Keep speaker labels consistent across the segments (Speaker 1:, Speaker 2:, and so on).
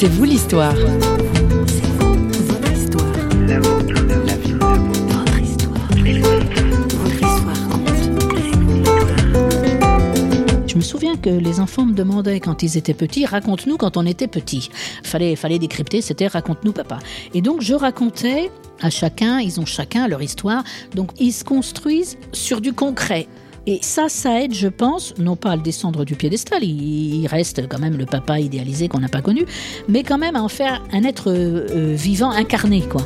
Speaker 1: C'est vous l'histoire.
Speaker 2: Je me souviens que les enfants me demandaient quand ils étaient petits, raconte-nous quand on était petit. Fallait, fallait décrypter, c'était raconte-nous papa. Et donc je racontais à chacun, ils ont chacun leur histoire, donc ils se construisent sur du concret. Et ça, ça aide, je pense, non pas à le descendre du piédestal, il, reste quand même le papa idéalisé qu'on n'a pas connu, mais quand même à en faire un être euh, euh, vivant, incarné, quoi.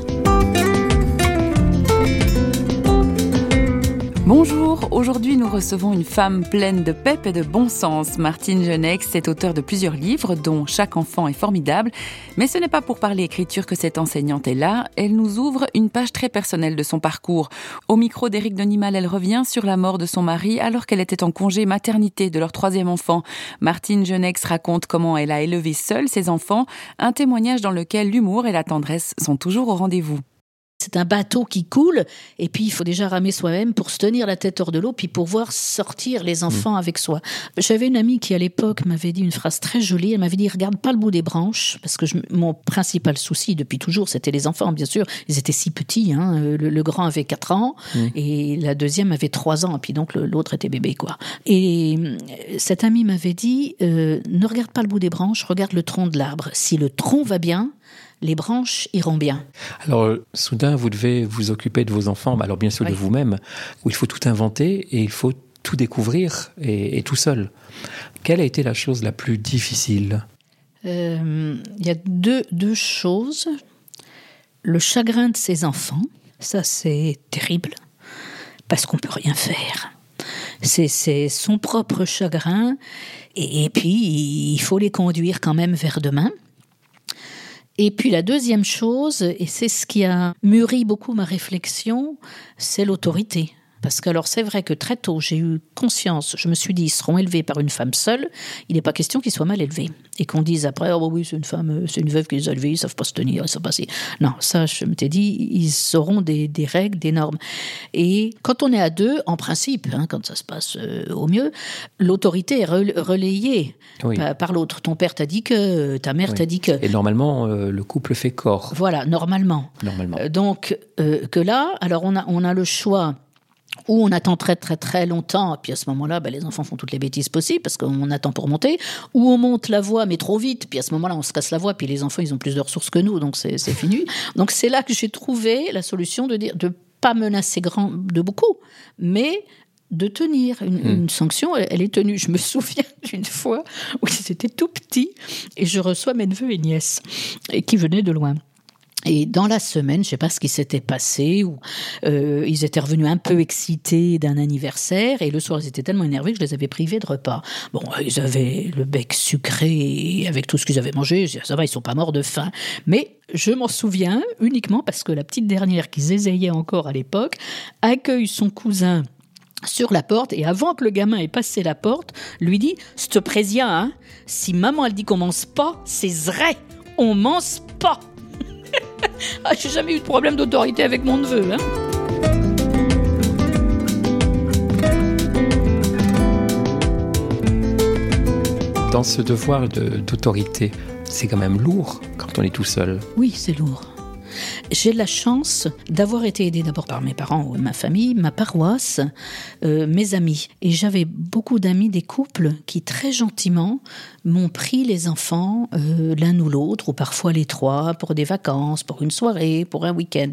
Speaker 1: Bonjour, aujourd'hui nous recevons une femme pleine de pep et de bon sens. Martine Genex est auteure de plusieurs livres dont Chaque enfant est formidable. Mais ce n'est pas pour parler écriture que cette enseignante est là. Elle nous ouvre une page très personnelle de son parcours. Au micro d'Éric Denimal, elle revient sur la mort de son mari alors qu'elle était en congé maternité de leur troisième enfant. Martine Genex raconte comment elle a élevé seule ses enfants, un témoignage dans lequel l'humour et la tendresse sont toujours au rendez-vous.
Speaker 2: C'est un bateau qui coule, et puis il faut déjà ramer soi-même pour se tenir la tête hors de l'eau, puis pouvoir sortir les enfants avec soi. J'avais une amie qui, à l'époque, m'avait dit une phrase très jolie. Elle m'avait dit Regarde pas le bout des branches, parce que mon principal souci depuis toujours, c'était les enfants, bien sûr. Ils étaient si petits. Hein. Le, grand avait 4 ans, et la deuxième avait 3 ans, et puis donc l'autre était bébé, quoi. Et euh, cette amie m'avait dit euh, Ne regarde pas le bout des branches, regarde le tronc de l'arbre. Si le tronc va bien, les branches iront bien.
Speaker 3: Alors, soudain, vous devez vous occuper de vos enfants, alors bien sûr de vous-même, où il faut tout inventer et il faut tout découvrir et, tout seul. Quelle a été la chose la plus difficile?
Speaker 2: Euh, Il y a deux, deux choses. Le chagrin de ses enfants, ça c'est terrible, parce qu'on peut rien faire. C'est son propre chagrin, et, et puis il faut les conduire quand même vers demain. Et puis la deuxième chose, et c'est ce qui a mûri beaucoup ma réflexion, c'est l'autorité. Parce que alors c'est vrai que très tôt j'ai eu conscience, je me suis dit ils seront élevés par une femme seule, il n'est pas question qu'ils soient mal élevés et qu'on dise après oh oui c'est une femme, c'est une veuve qui les a élevés, ils savent pas se tenir, ils savent pas Non, ça je me t'ai dit ils auront des, des, règles, des normes. Et quand on est à deux, en principe, hein, quand ça se passe euh, au mieux, l'autorité est relayée par, l'autre. Ton père t'a dit que, ta mère t'a dit que.
Speaker 3: Et normalement euh, le couple fait corps.
Speaker 2: Voilà, normalement.
Speaker 3: Normalement.
Speaker 2: Euh, donc que là, alors on a on a le choix ou on attend très très très longtemps, et puis à ce moment-là, ben, les enfants font toutes les bêtises possibles parce qu'on attend pour monter, ou on monte la voie mais trop vite, puis à ce moment-là on se casse la voie, puis les enfants ils ont plus de ressources que nous, donc c'est fini. donc c'est là que j'ai trouvé la solution de dire de pas menacer grand de beaucoup, mais de tenir une, hmm. sanction, elle, est tenue. Je me souviens d'une fois où ils étaient tout petits et je reçois mes neveux et nièces et qui venaient de loin. Et dans la semaine, je sais pas ce qui s'était passé, ou euh, ils étaient revenus un peu excités d'un anniversaire, et le soir ils étaient tellement énervés que je les avais privés de repas. Bon, ils avaient le bec sucré avec tout ce qu'ils avaient mangé. Je ça va, ils sont pas morts de faim. Mais je m'en souviens uniquement parce que la petite dernière qui zézayait encore à l'époque accueille son cousin sur la porte et avant que le gamin ait passé la porte, lui dit "Ce présia, hein, si maman elle dit qu'on mange pas, c'est vrai, on mange pas." ah, j'ai jamais eu de problème d'autorité avec mon neveu. Hein.
Speaker 3: Dans ce devoir d'autorité, c'est quand même lourd quand on est tout seul.
Speaker 2: Oui, c'est lourd. J'ai la chance d'avoir été aidée d'abord par mes parents, ma famille, ma paroisse, euh, mes amis. Et j'avais beaucoup d'amis, des couples qui très gentiment m'ont pris les enfants, euh, l'un ou l'autre, ou parfois les trois, pour des vacances, pour une soirée, pour un week-end.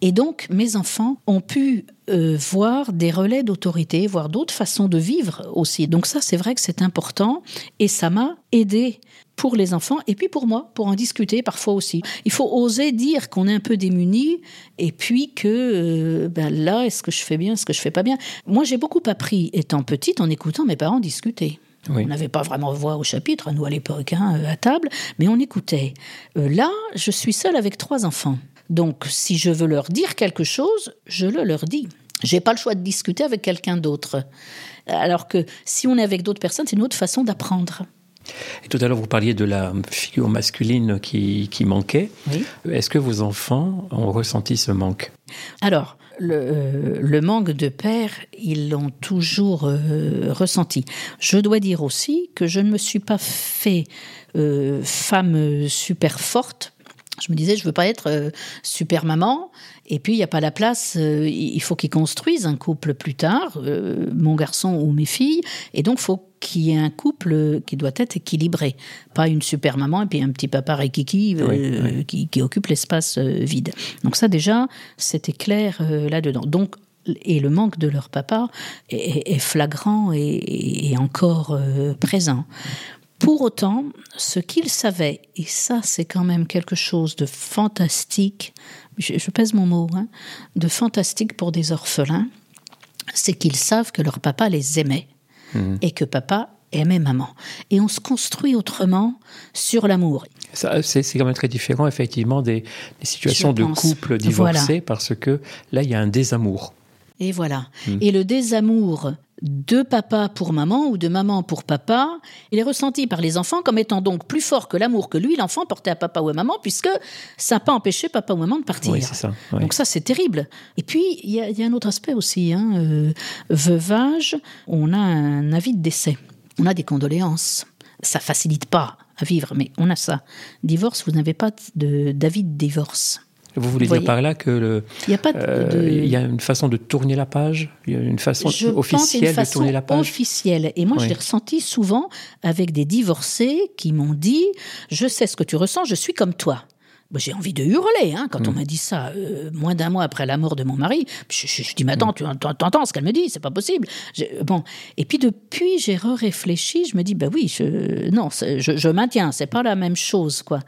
Speaker 2: Et donc mes enfants ont pu euh, voir des relais d'autorité, voir d'autres façons de vivre aussi. Donc ça, c'est vrai que c'est important et ça m'a aidé pour les enfants et puis pour moi, pour en discuter parfois aussi. Il faut oser dire qu'on est un peu démuni et puis que euh, ben là, est-ce que je fais bien, est-ce que je fais pas bien? Moi, j'ai beaucoup appris étant petite en écoutant mes parents discuter. On n'avait pas vraiment voix au chapitre, nous à l'époque, hein, à table, mais on écoutait. Euh, là, je suis seule avec trois enfants. Donc, si je veux leur dire quelque chose, je le leur dis. J'ai pas le choix de discuter avec quelqu'un d'autre. Alors que si on est avec d'autres personnes, c'est une autre façon d'apprendre.
Speaker 3: Et tout à l'heure, vous parliez de la figure masculine qui, qui manquait.
Speaker 2: Oui.
Speaker 3: Est-ce que vos enfants ont ressenti ce manque?
Speaker 2: Alors, le, euh, le, manque de père, ils l'ont toujours euh, ressenti. Je dois dire aussi que je ne me suis pas fait euh, femme super forte. Je me disais, je veux pas être euh, super maman. Et puis, il n'y a pas la place. Euh, il faut qu'ils construisent un couple plus tard, euh, mon garçon ou mes filles. Et donc, faut qu'il y ait un couple qui doit être équilibré. Pas une super maman et puis un petit papa rikiki
Speaker 3: Oui, oui.
Speaker 2: qui, qui occupe l'espace vide. Donc ça, déjà, c'était clair là-dedans. Donc, et le manque de leur papa est, flagrant et, et encore présent. Pour autant, ce qu'ils savaient, et ça c'est quand même quelque chose de fantastique, je, je pèse mon mot, hein, de fantastique pour des orphelins, c'est qu'ils savent que leur papa les aimait et que papa aimait maman. Et on se construit autrement sur l'amour.
Speaker 3: C'est quand même très différent, effectivement, des, des situations
Speaker 2: Je
Speaker 3: de
Speaker 2: pense.
Speaker 3: couple divorcés,
Speaker 2: Voilà.
Speaker 3: parce que là, il y a un désamour.
Speaker 2: Et voilà. Et le désamour de papa pour maman ou de maman pour papa, il est ressenti par les enfants comme étant donc plus fort que l'amour que lui, l'enfant, portait à papa ou à maman, puisque ça n'a pas empêché papa ou maman de partir.
Speaker 3: Oui, c'est ça. oui.
Speaker 2: Donc ça, c'est terrible. Et puis, il y, a- il y a un autre aspect aussi. Hein. euh, veuvage, on a un avis de décès. On a des condoléances. Ça facilite pas à vivre, mais on a ça. Divorce, vous n'avez pas de- d'avis de divorce.
Speaker 3: Vous voulez
Speaker 2: Vous
Speaker 3: dire par là que le,
Speaker 2: Il n'y a pas de...
Speaker 3: euh,
Speaker 2: de-
Speaker 3: il y a une façon de tourner la page, il y a une façon
Speaker 2: je pense
Speaker 3: officielle de tourner la page?
Speaker 2: officielle. Et moi, je l'ai ressenti souvent avec des divorcés qui m'ont dit Je sais ce que tu ressens, je suis comme toi. Bah, J'ai envie de hurler hein, quand
Speaker 3: Mm.
Speaker 2: on m'a dit ça, euh, moins d'un mois après la mort de mon mari. Je, je- je dis, mais
Speaker 3: Mm.
Speaker 2: attends, tu entends- ce qu'elle me dit, c'est pas possible. Je- bon, et puis depuis, j'ai réfléchi, je me dis, bah oui, je, non, je maintiens, c'est pas la même chose, quoi.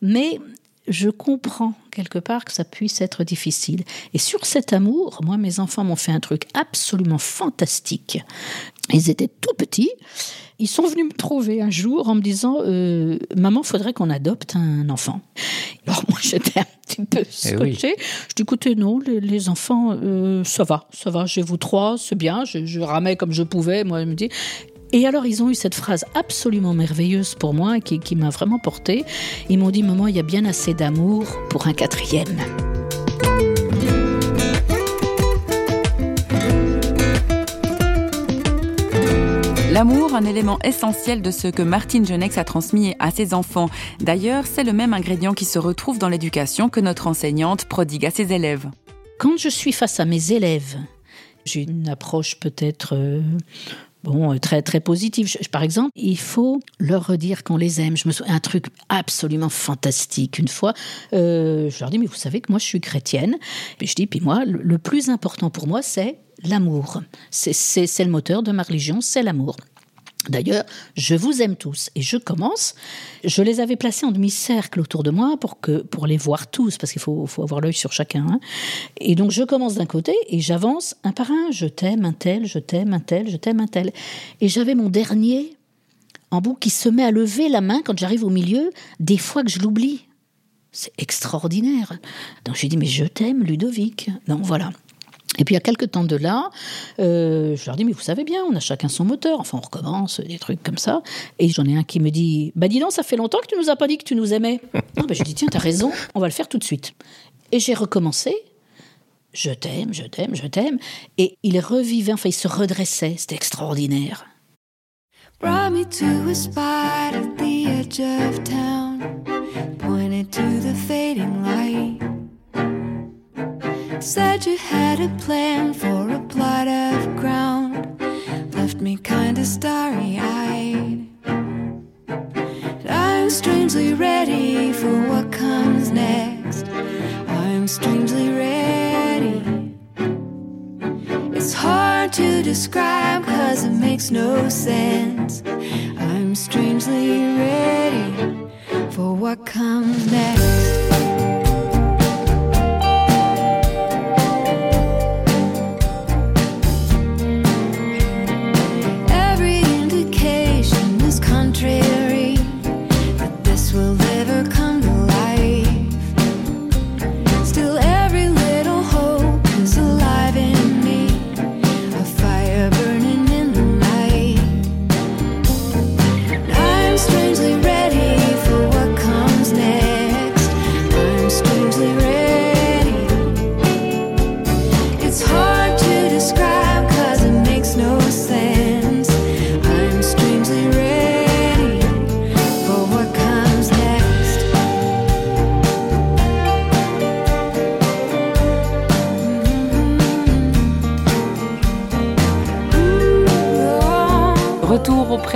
Speaker 2: Mais je comprends quelque part que ça puisse être difficile. Et sur cet amour, moi, mes enfants m'ont fait un truc absolument fantastique. Ils étaient tout petits. Ils sont venus me trouver un jour en me disant euh, Maman, faudrait qu'on adopte un enfant. Alors moi, j'étais un petit peu
Speaker 3: Eh oui.
Speaker 2: scotchée. Je dis Écoutez, non, les, les enfants, euh, ça va, ça va, j'ai vous trois, c'est bien. Je, je ramais comme je pouvais. Moi, je me dis. Et alors, ils ont eu cette phrase absolument merveilleuse pour moi qui, qui m'a vraiment portée. Ils m'ont dit Maman, il y a bien assez d'amour pour un quatrième.
Speaker 1: L'amour, un élément essentiel de ce que Martine Genex a transmis à ses enfants. D'ailleurs, c'est le même ingrédient qui se retrouve dans l'éducation que notre enseignante prodigue à ses élèves.
Speaker 2: Quand je suis face à mes élèves, j'ai une approche peut-être euh, bon euh, très très positive. Je- par exemple, il faut leur redire qu'on les aime. Je me souviens un truc absolument fantastique. Une fois, euh, je leur dis mais vous savez que moi je suis chrétienne. Puis je dis puis moi le, le plus important pour moi c'est l'amour. C'est le moteur de ma religion, c'est l'amour. D'ailleurs, je vous aime tous et je commence. Je les avais placés en demi-cercle autour de moi pour que pour les voir tous parce qu'il faut, faut avoir l'œil sur chacun. hein. Et donc je commence d'un côté et j'avance un par un. Je t'aime un tel, je t'aime un tel, je t'aime un tel. Et j'avais mon dernier en bout qui se met à lever la main quand j'arrive au milieu. Des fois que je l'oublie. C'est extraordinaire. Donc j'ai dit mais je t'aime Ludovic. Donc voilà. Et puis, il y a quelques temps de là, euh, je leur dis, mais vous savez bien, on a chacun son moteur. Enfin, on recommence, des trucs comme ça. Et j'en ai un qui me dit, bah dis donc, ça fait longtemps que tu nous as pas dit que tu nous aimais. non, bah, je dis, tiens, t'as raison, on va le faire tout de suite. Et j'ai recommencé. Je t'aime, je t'aime, je t'aime. Et il revivait, enfin, il se redressait. C'était extraordinaire.
Speaker 4: Brought me to a spot at the edge of town. Pointed to the fading light. Said you had a plan for a plot of ground. Left me kinda starry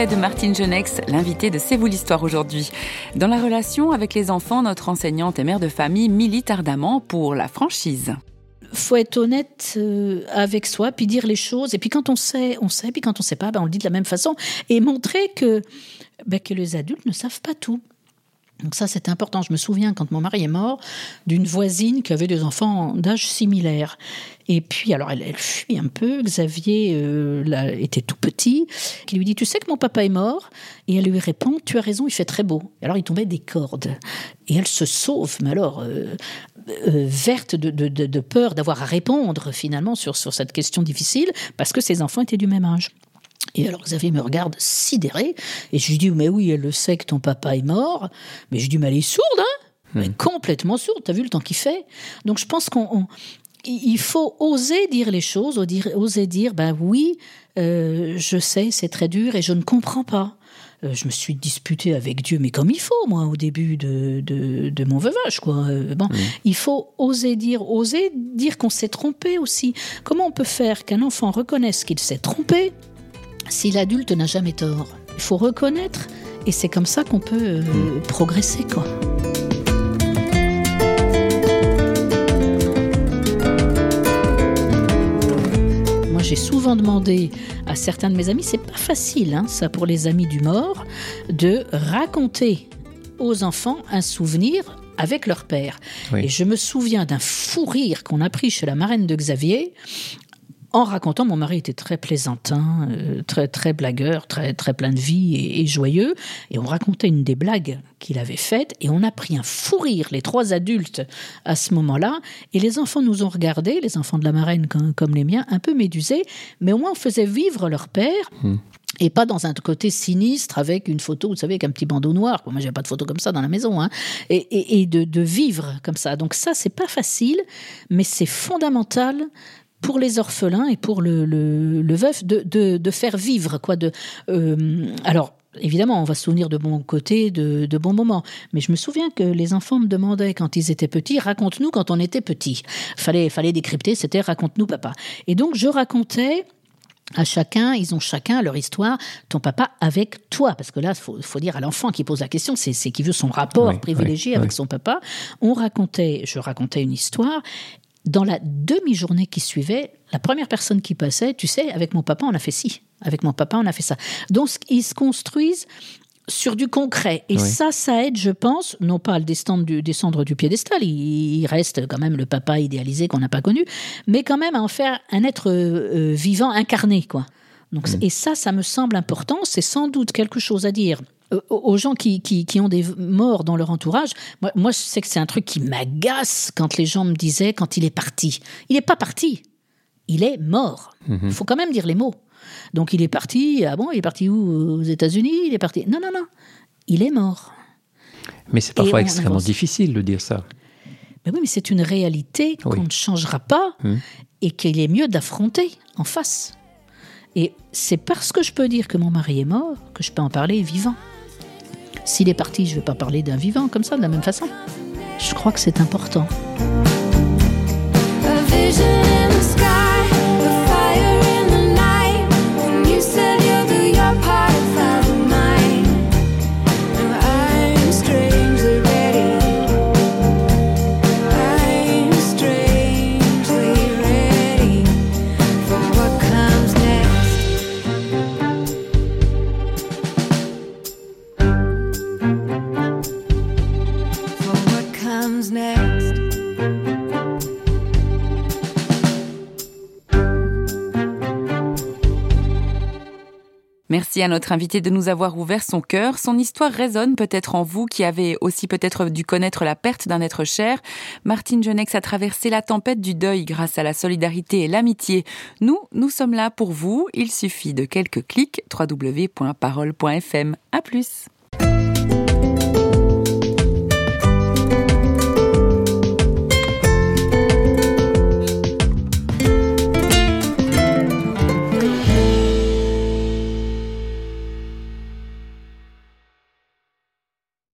Speaker 1: de Martine Genex, l'invitée de C'est vous l'histoire aujourd'hui. Dans la relation avec les enfants, notre enseignante et mère de famille milite ardemment pour la franchise
Speaker 2: faut être honnête euh, avec soi, puis dire les choses. Et puis quand on sait, on sait. Puis quand on sait pas, ben on le dit de la même façon. Et montrer que, ben, que les adultes ne savent pas tout. Donc ça, c'est important. Je me souviens quand mon mari est mort d'une voisine qui avait des enfants d'âge similaire. Et puis, alors, elle, elle fuit un peu. Xavier euh, était tout petit. Qui lui dit, tu sais que mon papa est mort? Et elle lui répond, tu as raison, il fait très beau. Alors, il tombait des cordes. Et elle se sauve, mais alors, euh, euh, verte de, peur d'avoir à répondre finalement sur cette question difficile, parce que ses enfants étaient du même âge. Et alors Xavier me regarde sidéré, et je lui dis, mais oui, elle le sait que ton papa est mort, mais je lui dis, mais elle est sourde, hein. Mais complètement sourde, t'as vu le temps qu'il fait? Donc je pense qu'on... on- il faut oser dire les choses, oser dire, ben oui, euh, je sais, c'est très dur et je ne comprends pas. Euh, je me suis disputée avec Dieu, mais comme il faut, moi, au début de, de, de mon veuvage, quoi. Euh, bon, il faut oser dire, oser dire qu'on s'est trompé aussi. Comment on peut faire qu'un enfant reconnaisse qu'il s'est trompé si l'adulte n'a jamais tort Il faut reconnaître, et c'est comme ça qu'on peut euh, progresser, quoi. Moi, j'ai souvent demandé à certains de mes amis, c'est pas facile, hein, ça pour les amis du mort, de raconter aux enfants un souvenir avec leur père.
Speaker 3: Oui.
Speaker 2: Et je me souviens d'un fou rire qu'on a pris chez la marraine de Xavier en racontant, mon mari était très plaisantin, euh, très très blagueur, très très plein de vie et, et joyeux, et on racontait une des blagues qu'il avait faites, et on a pris un fou rire, les trois adultes, à ce moment-là, et les enfants nous ont regardés, les enfants de la marraine comme, comme les miens, un peu médusés, mais au moins on faisait vivre leur père. Et pas dans un côté sinistre avec une photo, vous savez, avec un petit bandeau noir. Moi, j'ai pas de photo comme ça dans la maison. Hein. Et, et, et de, de vivre comme ça. Donc ça, c'est pas facile, mais c'est fondamental pour les orphelins et pour le, le, le veuf de, de, de faire vivre quoi de euh, alors Évidemment, on va se souvenir de bons côtés, de, de bons moments. Mais je me souviens que les enfants me demandaient quand ils étaient petits, raconte-nous quand on était petit. Fallait, fallait décrypter, c'était raconte-nous papa. Et donc je racontais à chacun, ils ont chacun leur histoire, ton papa avec toi. Parce que là, il faut, faut dire à l'enfant qui pose la question, c'est qui veut son rapport
Speaker 3: Oui,
Speaker 2: privilégié
Speaker 3: oui,
Speaker 2: avec
Speaker 3: oui.
Speaker 2: son papa. On racontait, je racontais une histoire. Dans la demi-journée qui suivait, la première personne qui passait, tu sais, avec mon papa, on a fait ci. Avec mon papa, on a fait ça. Donc, ils se construisent sur du concret. Et
Speaker 3: Oui.
Speaker 2: ça, ça aide, je pense, non pas à le descendre du, descendre du piédestal, il, il reste quand même le papa idéalisé qu'on n'a pas connu, mais quand même à en faire un être euh, vivant, incarné, quoi. Donc, Et ça, ça me semble important. C'est sans doute quelque chose à dire aux aux gens qui, qui, qui ont des morts dans leur entourage. Moi, moi, je sais que c'est un truc qui m'agace quand les gens me disaient quand il est parti. Il n'est pas parti. Il est mort. Il faut quand même dire les mots. Donc il est parti. Ah bon, il est parti où Aux États-Unis? Il est parti. Non, non, non. Il est mort.
Speaker 3: Mais c'est parfois extrêmement difficile de dire ça.
Speaker 2: Mais oui, mais c'est une réalité qu'on ne changera pas
Speaker 3: Hmm.
Speaker 2: et qu'il est mieux d'affronter en face. Et c'est parce que je peux dire que mon mari est mort que je peux en parler vivant. S'il est parti, je ne vais pas parler d'un vivant comme ça, de la même façon. Je crois que c'est important.
Speaker 1: Merci à notre invité de nous avoir ouvert son cœur. Son histoire résonne peut-être en vous qui avez aussi peut-être dû connaître la perte d'un être cher. Martine Genex a traversé la tempête du deuil grâce à la solidarité et l'amitié. Nous, nous sommes là pour vous. Il suffit de quelques clics www.parole.fm. À plus.